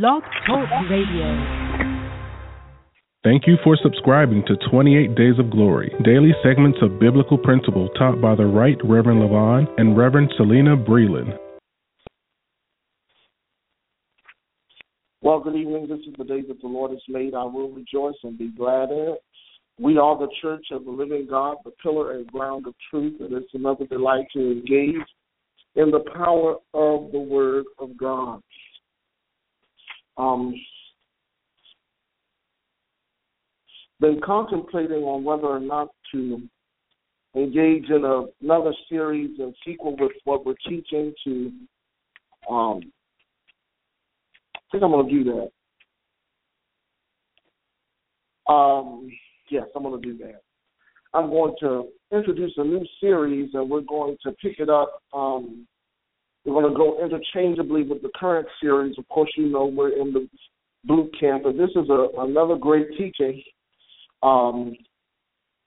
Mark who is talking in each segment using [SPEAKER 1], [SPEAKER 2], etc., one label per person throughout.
[SPEAKER 1] Blog Talk Radio.
[SPEAKER 2] Thank you for subscribing to 28 Days of Glory, daily segments of biblical principle taught by the Right Reverend Levon and Reverend Selena Breland.
[SPEAKER 3] Well, good evening. This is the day that the Lord has made. I will rejoice and be glad in it. We are the church of the living God, the pillar and ground of truth, and it's another delight to engage in the power of the Word of God. Um, been contemplating on whether or not to engage in a, another series and sequel with what we're teaching to. Um, I think I'm going to do that. Um, yes, I'm to do that. I'm going to introduce a new series, and we're going to pick it up. Um, we're going to go interchangeably with the current series. Of course, you know we're in the boot camp, and this is a, another great teaching, um,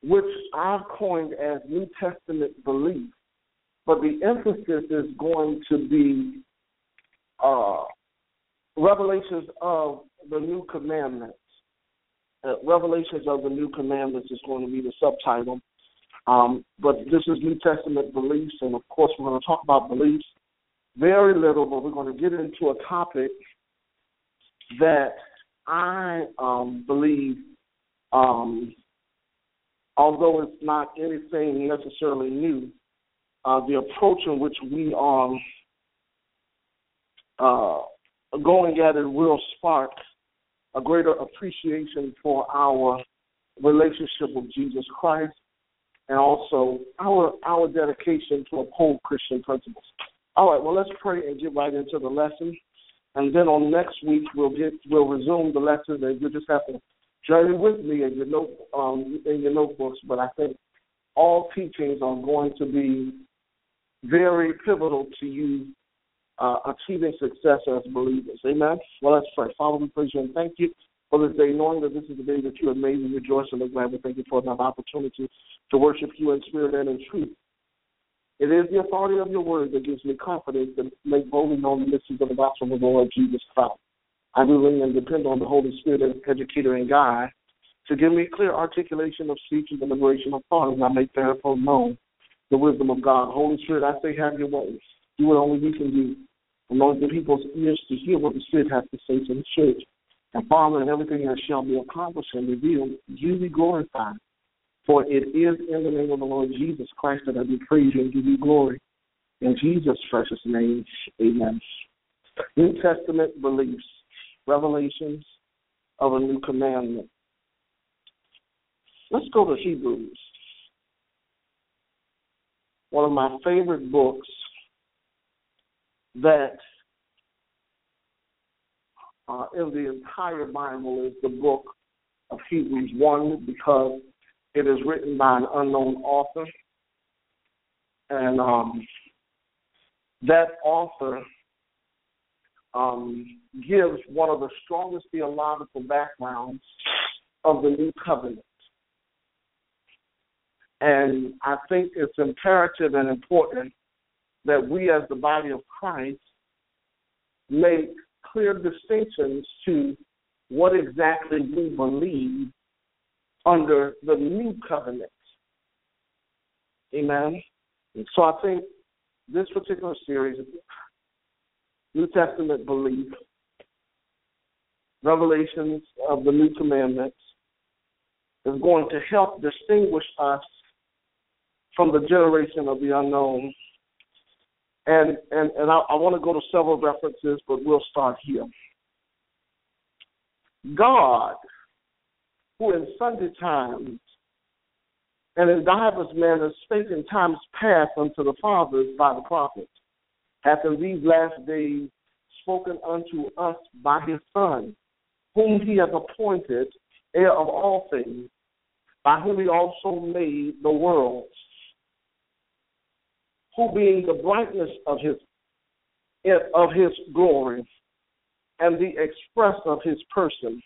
[SPEAKER 3] which I've coined as New Testament belief. But the emphasis is going to be uh, revelations of the new commandments. Uh, Revelations of the New Commandments is going to be the subtitle. Um, but this is New Testament beliefs, and of course, we're going to talk about beliefs very little, but we're going to get into a topic that I um, believe, um, although it's not anything necessarily new, uh, the approach in which we are uh, going at it will spark a greater appreciation for our relationship with Jesus Christ and also our our dedication to uphold Christian principles. All right, well let's pray and get right into the lesson. And then on next week we'll get we'll resume the lesson and you just have to journey with me in your note um in your notebooks. But I think all teachings are going to be very pivotal to you uh, achieving success as believers. Amen. Well, let's pray. Father, we praise you and thank you for this day, knowing that this is the day that you have made. We rejoice and are glad. We thank you for another opportunity to worship you in spirit and in truth. It is the authority of your word that gives me confidence to make boldly known the mysteries of the gospel of the Lord Jesus Christ. I lean and depend on the Holy Spirit as educator and guide to give me clear articulation of speech and deliberation of thought as I make therefore known the wisdom of God. Holy Spirit, I say, have your way. Do what only you can do anoint the people's ears to hear what the Spirit has to say to the church. And Father, in everything that shall be accomplished and revealed, you be glorified. For it is in the name of the Lord Jesus Christ that I do praise you and give you glory. In Jesus' precious name, amen. New Testament beliefs, revelations of a new commandment. Let's go to Hebrews. One of my favorite books that uh, in the entire Bible is the book of Hebrews 1 because it is written by an unknown author. And um, that author um, gives one of the strongest theological backgrounds of the New Covenant. And I think it's imperative and important that we as the body of Christ make clear distinctions to what exactly we believe under the new covenant. Amen. so I think this particular series, of New Testament belief, revelations of the new commandments, is going to help distinguish us from the generation of the unknown and and and I, I want to go to several references, but we'll start here. God, who in Sunday times and in divers manners spake in times past unto the fathers by the prophets, hath in these last days spoken unto us by his Son, whom he hath appointed heir of all things, by whom he also made the worlds who being the brightness of his of his glory and the express of his person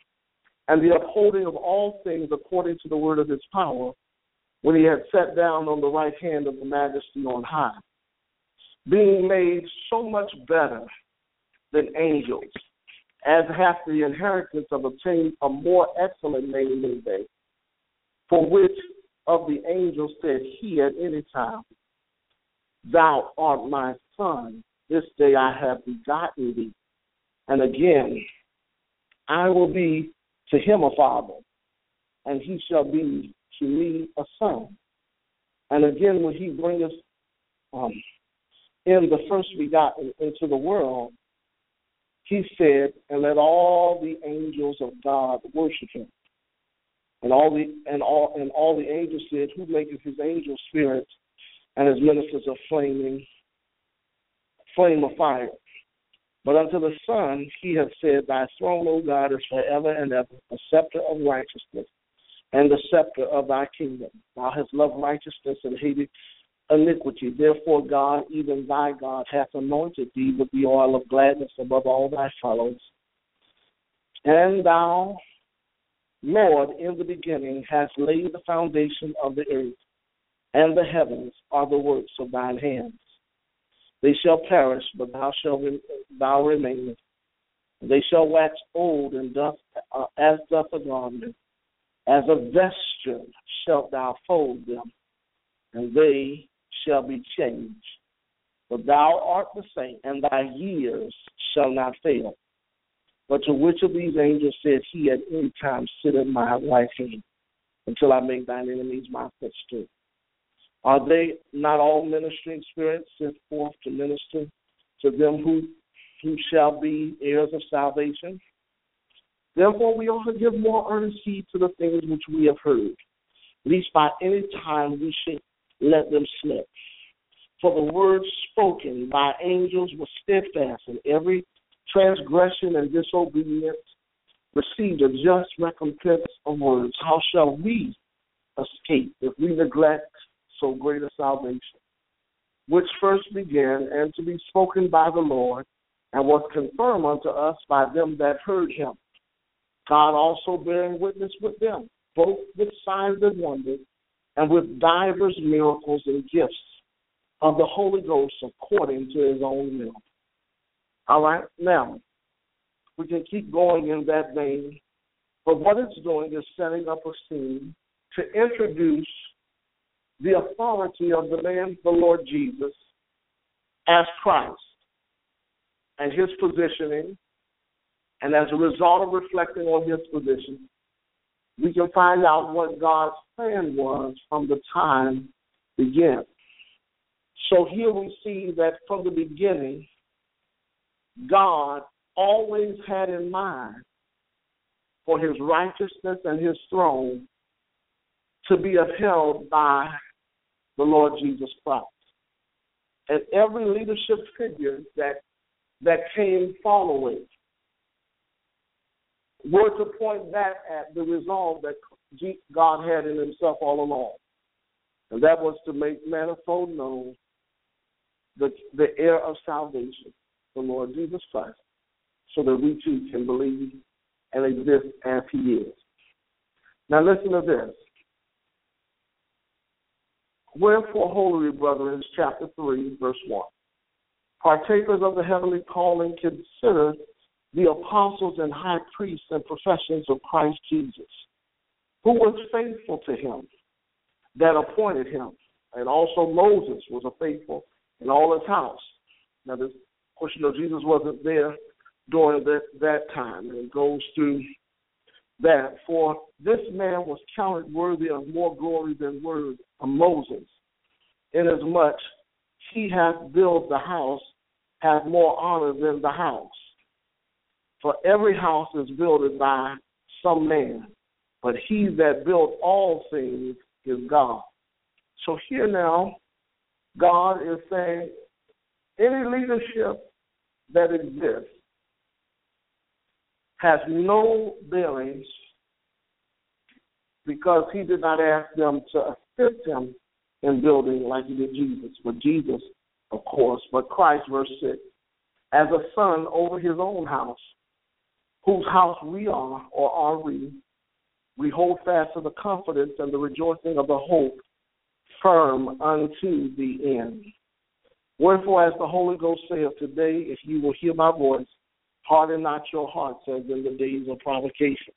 [SPEAKER 3] and the upholding of all things according to the word of his power when he had sat down on the right hand of the majesty on high being made so much better than angels as hath the inheritance of obtaining a more excellent name than they, for which of the angels said he at any time, Thou art my son, this day I have begotten thee. And again, I will be to him a father, and he shall be to me a son. And again, when he bringeth um, in the first begotten into the world, he said, and let all the angels of God worship him. And all the and all and all the angels said, Who maketh his angel spirits and his ministers a flaming flame of fire. But unto the Son he hath said, Thy throne, O God, is forever and ever, a scepter of righteousness, and the scepter of thy kingdom. Thou hast loved righteousness and hated iniquity. Therefore, God, even thy God, hath anointed thee with the oil of gladness above all thy fellows. And thou, Lord, in the beginning hast laid the foundation of the earth, and the heavens are the works of thine hands. They shall perish, but thou shalt thou remain. They shall wax old and doth uh, as doth a garment. As a vesture shalt thou fold them, and they shall be changed. But thou art the same, and thy years shall not fail. But to which of these angels said he at any time, Sit at my right hand, until I make thine enemies my footstool? Are they not all ministering spirits sent forth to minister to them who who shall be heirs of salvation? Therefore, we ought to give more earnest heed to the things which we have heard, lest by any time we should let them slip. For the word spoken by angels was steadfast, and every transgression and disobedience received a just recompense of words. How shall we escape if we neglect so great a salvation, which first began and to be spoken by the Lord, and was confirmed unto us by them that heard him. God also bearing witness with them, both with signs and wonders, and with divers miracles and gifts of the Holy Ghost according to his own will. All right, now we can keep going in that vein, but what it's doing is setting up a scene to introduce the authority of the man, the Lord Jesus, as Christ and his positioning. And as a result of reflecting on his position, we can find out what God's plan was from the time began. So here we see that from the beginning, God always had in mind for his righteousness and his throne to be upheld by the Lord Jesus Christ. And every leadership figure that that came following were to point back at the resolve that God had in himself all along. And that was to make manifold known the, the heir of salvation, the Lord Jesus Christ, so that we too can believe and exist as he is. Now listen to this. Wherefore, holy brethren, chapter 3, verse 1. Partakers of the heavenly calling, consider the apostles and high priests and professions of Christ Jesus, who was faithful to him that appointed him. And also Moses was a faithful in all his house. Now, this, of course, you know, Jesus wasn't there during that, that time. And it goes through that. For this man was counted worthy of more glory than word of Moses, inasmuch he hath built the house, hath more honor than the house. For every house is built by some man, but he that built all things is God. So here now, God is saying any leadership that exists has no bearings because he did not ask them to assist him in building like he did Jesus. But Jesus, of course, but Christ, verse 6, as a son over his own house, whose house we are, or are we, we hold fast to the confidence and the rejoicing of the hope firm unto the end. Wherefore, as the Holy Ghost saith today, if you will hear my voice, Harden not your hearts as in the days of provocation,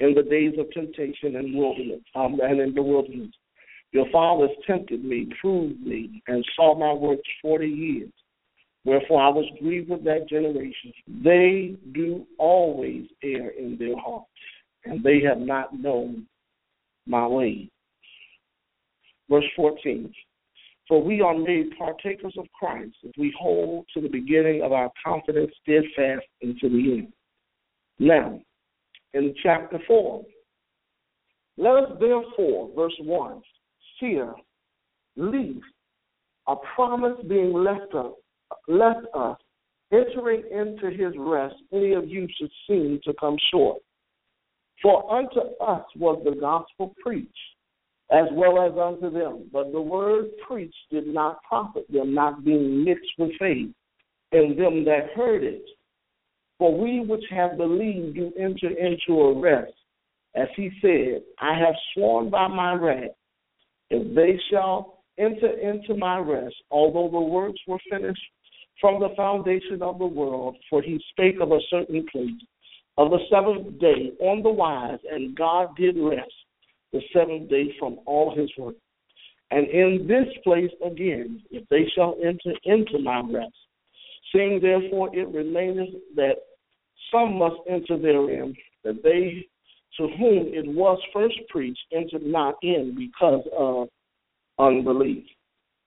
[SPEAKER 3] in the days of temptation and wilderness, um, and in the wilderness. Your fathers tempted me, proved me, and saw my works forty years. Wherefore I was grieved with that generation. They do always err in their hearts, and they have not known my ways. Verse 14 For we are made partakers of Christ if we hold to the beginning of our confidence steadfast into the end. Now, in chapter 4, let us therefore, verse 1, fear least a promise being left us left us, entering into his rest, any of you should seem to come short. For unto us was the gospel preached, as well as unto them. But the word preached did not profit them, not being mixed with faith in them that heard it. For we which have believed do enter into a rest, as he said, I have sworn by my wrath, if they shall enter into my rest, although the works were finished from the foundation of the world, for he spake of a certain place of the seventh day on the wise, and God did rest the seventh day from all his work. And in this place again, if they shall enter into my rest, seeing therefore it remaineth that some must enter therein, that they to whom it was first preached entered not in because of unbelief.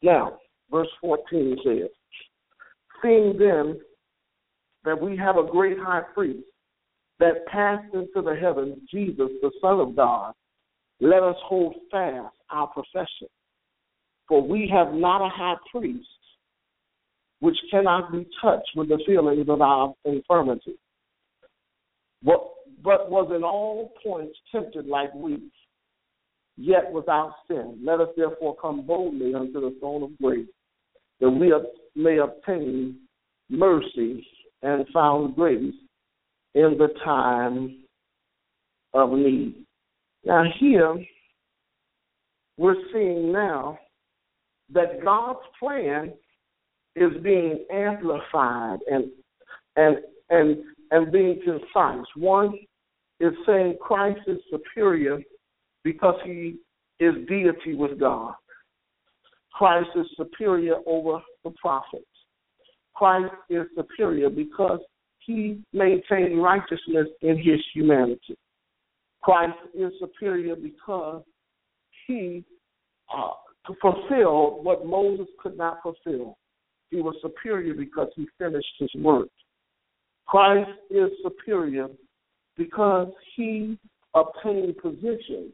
[SPEAKER 3] Now, verse 14 says, seeing then that we have a great high priest that passed into the heavens, Jesus, the Son of God, let us hold fast our profession. For we have not a high priest which cannot be touched with the feelings of our infirmity, but, but was in all points tempted like we, yet without sin. Let us therefore come boldly unto the throne of grace, that we may obtain mercy and found grace in the time of need. Now, here we're seeing now that God's plan is being amplified and and and and being concise. One is saying Christ is superior because he is deity with God. Christ is superior over the prophets. Christ is superior because he maintained righteousness in his humanity. Christ is superior because he uh, fulfilled what Moses could not fulfill. He was superior because he finished his work. Christ is superior because he obtained position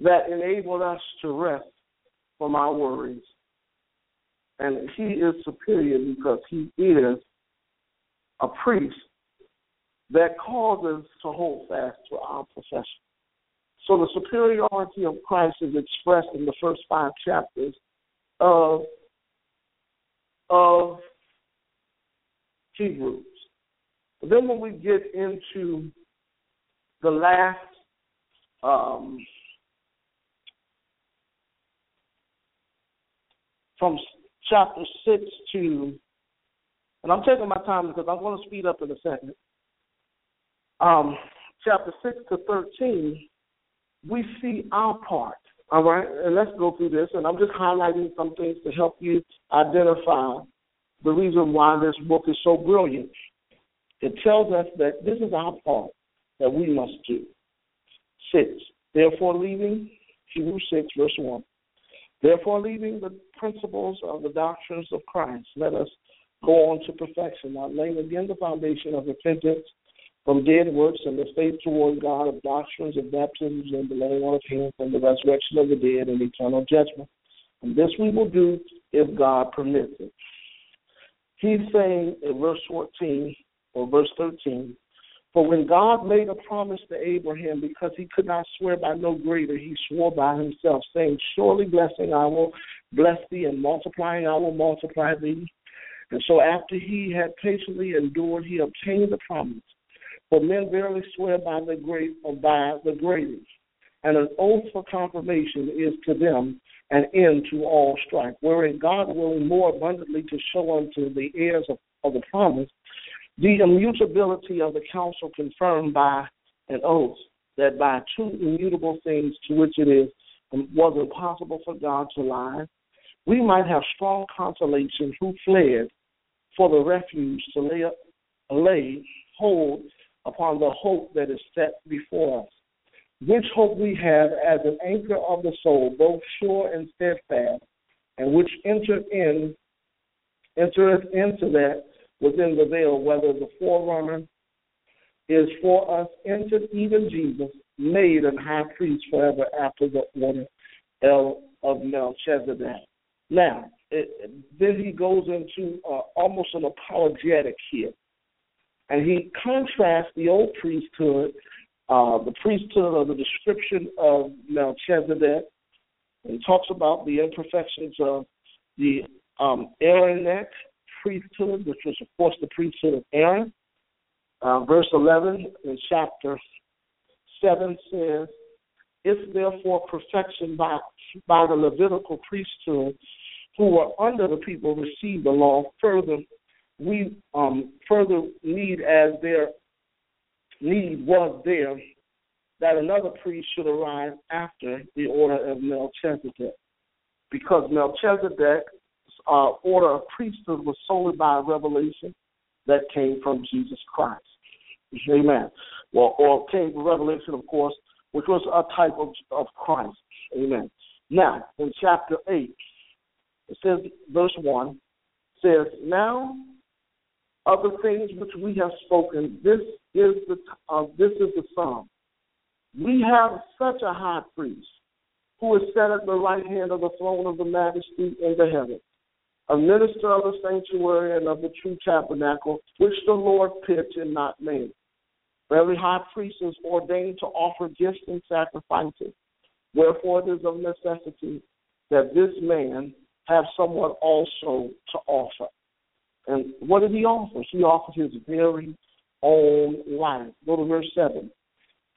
[SPEAKER 3] that enabled us to rest from our worries. And he is superior because he is a priest that causes to hold fast to our profession. So the superiority of Christ is expressed in the first five chapters of of Hebrews. But then when we get into the last um, from chapter 6 to, and I'm taking my time because I'm going to speed up in a second. Um, chapter 6 to 13, we see our part. All right, and let's go through this. And I'm just highlighting some things to help you identify the reason why this book is so brilliant. It tells us that this is our part that we must do. Six. Therefore, leaving Hebrews 6, verse 1. Therefore, leaving the principles of the doctrines of Christ, let us go on to perfection, not laying again the foundation of repentance from dead works and the faith toward God of doctrines of baptisms and the laying on of hands and the resurrection of the dead and eternal judgment. And this we will do if God permits it. He's saying in verse 14 or verse 13, for when God made a promise to Abraham, because he could not swear by no greater, he swore by himself, saying, Surely blessing I will bless thee, and multiplying I will multiply thee. And so after he had patiently endured, he obtained the promise. For men verily swear by the great or by the greatest. And an oath for confirmation is to them an end to all strife, wherein God willing more abundantly to show unto the heirs of, of the promise The immutability of the counsel confirmed by an oath that by two immutable things to which it is um, was impossible for God to lie, we might have strong consolation who fled for the refuge to lay, lay hold upon the hope that is set before us, which hope we have as an anchor of the soul, both sure and steadfast, and which in entereth into that within the veil, whether the forerunner is for us entered even Jesus, made an high priest forever after the order of Melchizedek. Now, it, then he goes into uh, almost an apologetic here. And he contrasts the old priesthood, uh, the priesthood of the description of Melchizedek, and talks about the imperfections of the um, Aaronic priesthood, which was, of course, the priesthood of Aaron. Uh, verse 11 in chapter 7 says, If therefore perfection by, by the Levitical priesthood, who were under the people, received the law, further we um, further need as their need was there that another priest should arise after the order of Melchizedek, because Melchizedek's uh, order of priesthood was solely by revelation that came from Jesus Christ. Amen. Well, or came from revelation, of course, which was a type of, of Christ. Amen. Now, in chapter 8, it says, verse 1 says, Now of the things which we have spoken, this is the uh, this is the sum. We have such a high priest who is set at the right hand of the throne of the majesty in the heavens, a minister of the sanctuary and of the true tabernacle, which the Lord pitched and not made. Every high priest is ordained to offer gifts and sacrifices. Wherefore it is of necessity that this man have someone also to offer. And what did he offer? He offered his very own life. Go to verse 7.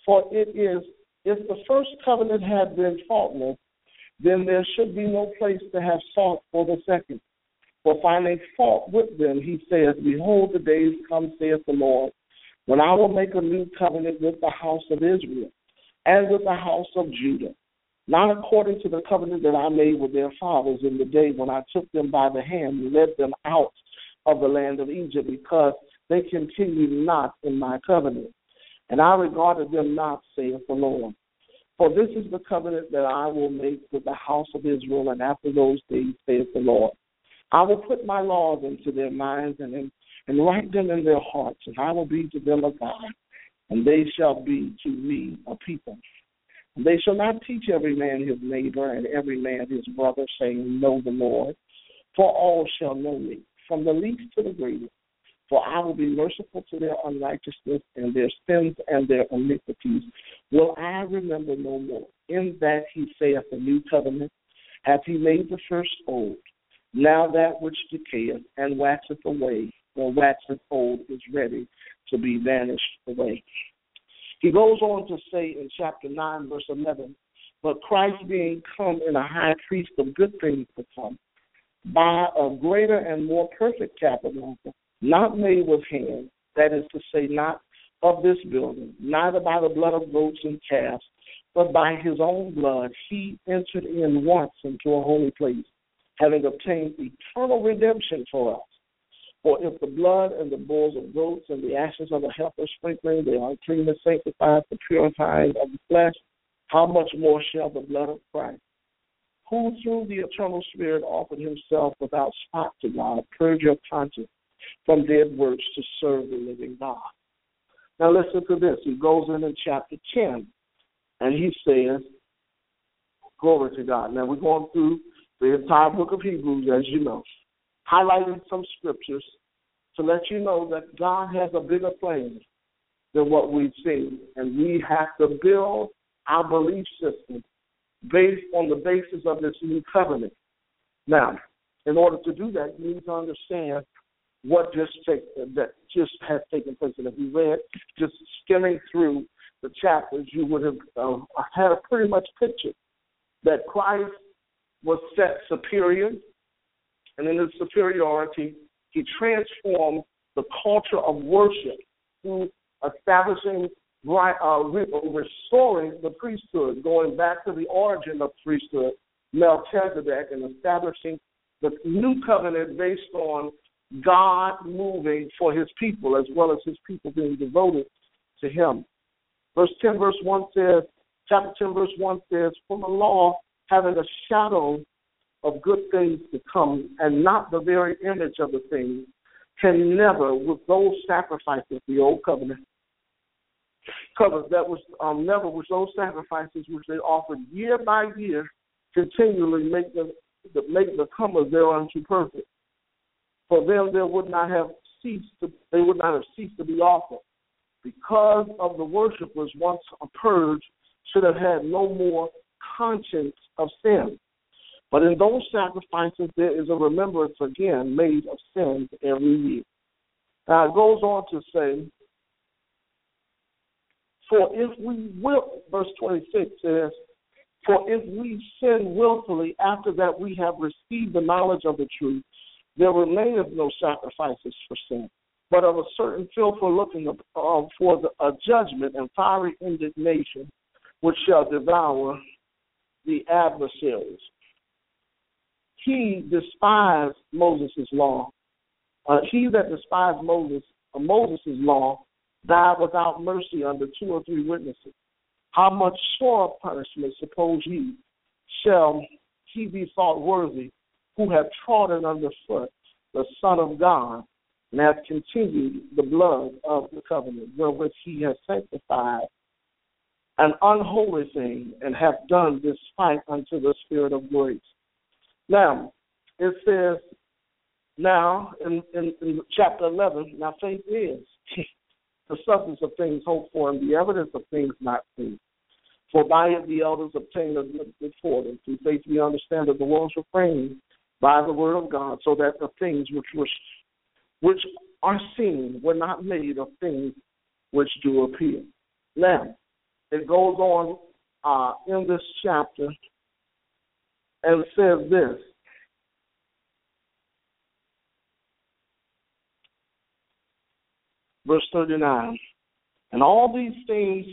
[SPEAKER 3] For it is, if the first covenant had been faultless, then there should be no place to have sought for the second. For finding fault with them, he says, Behold, the days come, saith the Lord, when I will make a new covenant with the house of Israel and with the house of Judah, not according to the covenant that I made with their fathers in the day when I took them by the hand and led them out of the land of Egypt because they continued not in my covenant. And I regarded them not, saith the Lord. For this is the covenant that I will make with the house of Israel, and after those days, saith the Lord. I will put my laws into their minds and, in, and write them in their hearts, and I will be to them a God, and they shall be to me a people. And they shall not teach every man his neighbor and every man his brother, saying, Know the Lord, for all shall know me, from the least to the greatest. For I will be merciful to their unrighteousness and their sins and their iniquities. Will I remember no more? In that he saith the new covenant, hath he made the first old. Now that which decayeth and waxeth away, or waxeth old, is ready to be vanished away. He goes on to say in chapter 9, verse 11, But Christ being come in a high priest of good things to come, by a greater and more perfect tabernacle, not made with hands, that is to say, not of this building, neither by the blood of goats and calves, but by his own blood, he entered in once into a holy place, having obtained eternal redemption for us. For if the blood and the bulls of goats and the ashes of a heifer sprinkling they are the uncleanness sanctified the purifying of the flesh, how much more shall the blood of Christ, who through the eternal Spirit offered himself without spot to God, purge your conscience from dead works to serve the living God. Now listen to this. He goes in in chapter 10 and he says, Glory to God. Now we're going through the entire book of Hebrews, as you know, highlighting some scriptures to let you know that God has a bigger plan than what we've seen. And we have to build our belief system based on the basis of this new covenant. Now, in order to do that, you need to understand what just take, that just has taken place. And if you read, just skimming through the chapters, you would have uh, had a pretty much picture that Christ was set superior, and in his superiority, he transformed the the culture of worship through establishing, uh, restoring the priesthood, going back to the origin of priesthood, Melchizedek, and establishing the new covenant based on God moving for his people as well as his people being devoted to him. Verse 10, verse 1 says, chapter 10, verse 1 says, For the law having a shadow of good things to come and not the very image of the things can never, with those sacrifices, the old covenant, cover that was um, never with those sacrifices which they offered year by year, continually make the, the make the comers thereunto perfect. For them there would not have ceased to they would not have ceased to be offered. Because of the worshippers once purged should have had no more conscience of sin. But in those sacrifices, there is a remembrance again made of sins every year. Now it goes on to say, For if we will, verse 26 says, For if we sin willfully after that we have received the knowledge of the truth, there remaineth no sacrifices for sin, but of a certain fearful looking of, uh, for the, a judgment and fiery indignation which shall devour the adversaries he despised Moses' law. Uh, he that despised Moses, uh, Moses' law died without mercy under two or three witnesses. How much sore punishment, suppose ye, shall he be thought worthy who hath trodden under foot the Son of God and hath continued the blood of the covenant wherewith he has sanctified an unholy thing and hath done despite unto the Spirit of grace now, it says, now in, in, in chapter 11, now faith is the substance of things hoped for and the evidence of things not seen. For by it the elders obtained a good report, and through faith we understand that the worlds were framed by the word of God, so that the things which were which are seen were not made of things which do appear. Now, it goes on uh, in this chapter and says this. Verse 39 And all these things,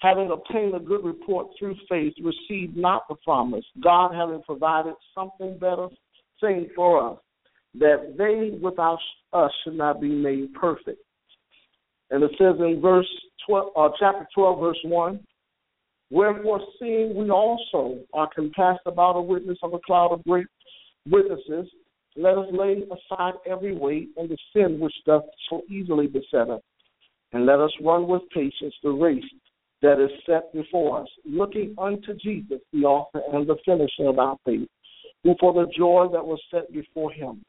[SPEAKER 3] having obtained a good report through faith, received not the promise, God having provided something better, saying for us, that they without us should not be made perfect. And it says in verse 12, uh, chapter 12, verse 1, Wherefore, seeing we also are compassed about a witness of a cloud of great witnesses, let us lay aside every weight and the sin which doth so easily beset us, and let us run with patience the race that is set before us, looking unto Jesus, the author and the finisher of our faith, who for the joy that was set before him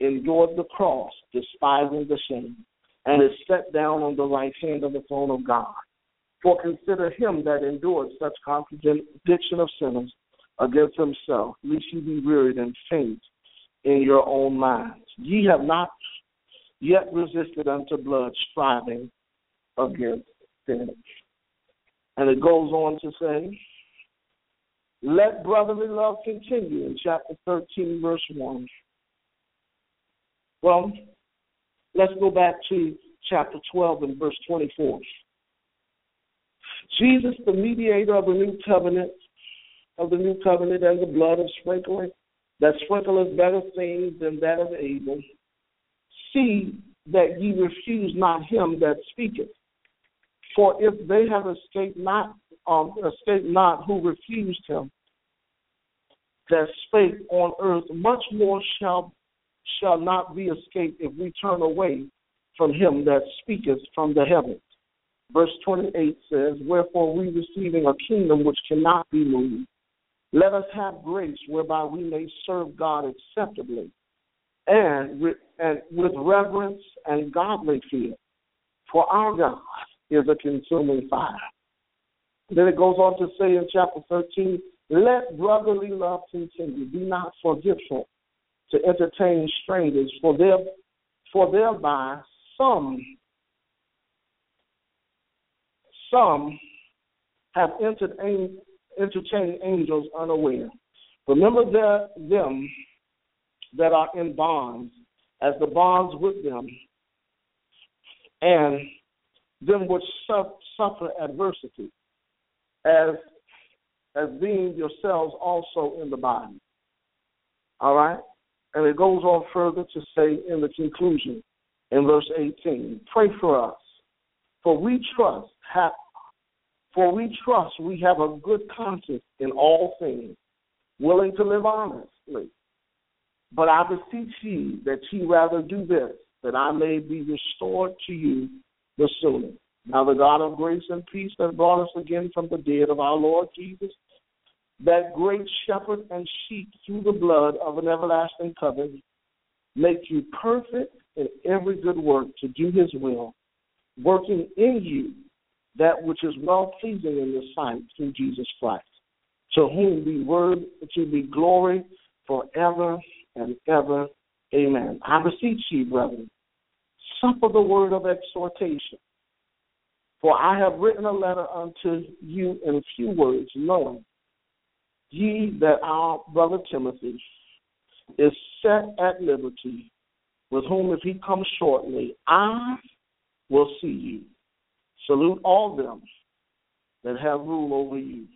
[SPEAKER 3] endured the cross, despising the shame, and is set down on the right hand of the throne of God. For consider him that endured such contradiction of sinners against himself, lest you be wearied and faint in your own minds. Ye have not yet resisted unto blood, striving against sin. And it goes on to say, Let brotherly love continue in chapter 13, verse 1. Well, let's go back to chapter 12 and verse 24. Jesus, the mediator of the new covenant, of the new covenant and the blood of sprinkling, that sprinkleth better things than that of Abel. See that ye refuse not him that speaketh. For if they have escaped not, um, escaped not who refused him that spake on earth, much more shall shall not be escaped if we turn away from him that speaketh from the heavens. Verse 28 says, Wherefore we receiving a kingdom which cannot be moved, let us have grace whereby we may serve God acceptably and with, and with reverence and godly fear. For our God is a consuming fire. Then it goes on to say in chapter 13, Let brotherly love continue. Be not forgetful to entertain strangers, for, there, for thereby some some have entered entertained angels unaware. Remember that them that are in bonds, as the bonds with them, and them which suffer adversity, as as being yourselves also in the body. All right? And it goes on further to say in the conclusion, in verse 18, pray for us, for we trust, have, for we trust we have a good conscience in all things, willing to live honestly. But I beseech ye that ye rather do this, that I may be restored to you the sooner. Now the God of grace and peace that brought us again from the dead of our Lord Jesus, that great shepherd and sheep through the blood of an everlasting covenant, make you perfect in every good work to do his will, working in you that which is well pleasing in the sight through Jesus Christ, to whom be word to be glory forever and ever. Amen. I beseech you, brethren, suffer the word of exhortation. For I have written a letter unto you in few words, knowing ye that our brother Timothy is set at liberty, with whom if he comes shortly, I will see you. Salute all them that have rule over you,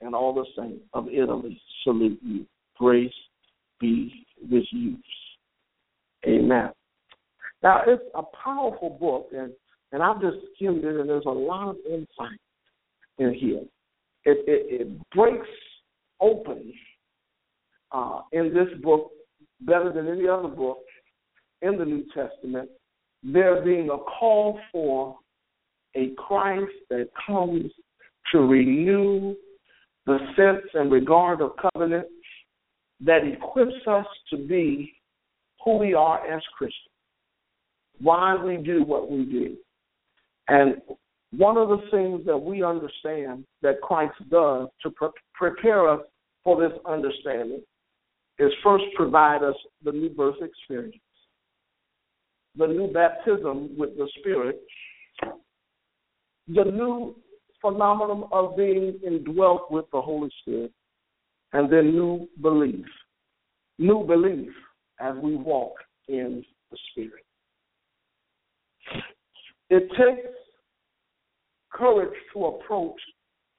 [SPEAKER 3] and all the saints of Italy salute you. Grace be with you. Amen. Now it's a powerful book, and and I've just skimmed it, and there's a lot of insight in here. It it, it breaks open uh, in this book better than any other book in the New Testament. There being a call for a Christ that comes to renew the sense and regard of covenant that equips us to be who we are as Christians, why we do what we do. And one of the things that we understand that Christ does to pre- prepare us for this understanding is first provide us the new birth experience, the new baptism with the Spirit, the new phenomenon of being indwelt with the Holy Spirit, and then new belief. New belief as we walk in the Spirit. It takes courage to approach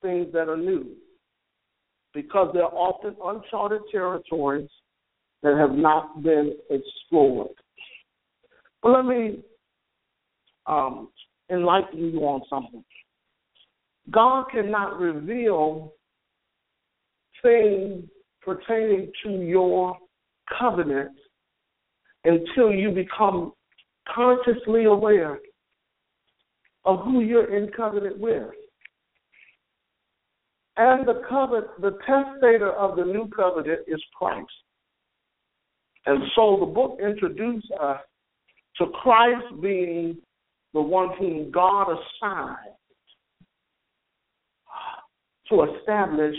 [SPEAKER 3] things that are new because they're often uncharted territories that have not been explored. But let me um, enlighten you on something. God cannot reveal things pertaining to your covenant until you become consciously aware of who you're in covenant with. And the covenant, the testator of the new covenant is Christ. And so the book introduces us to Christ being the one whom God assigned to establish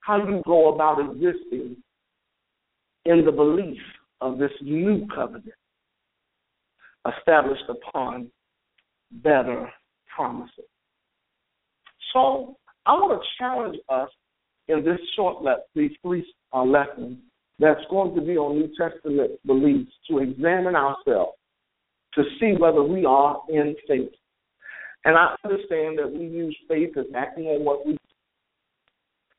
[SPEAKER 3] how you go about existing in the belief of this new covenant established upon better promises. So I want to challenge us in this short lesson, these three uh, lessons that's going to be on New Testament beliefs to examine ourselves to see whether we are in faith. And I understand that we use faith as acting on what we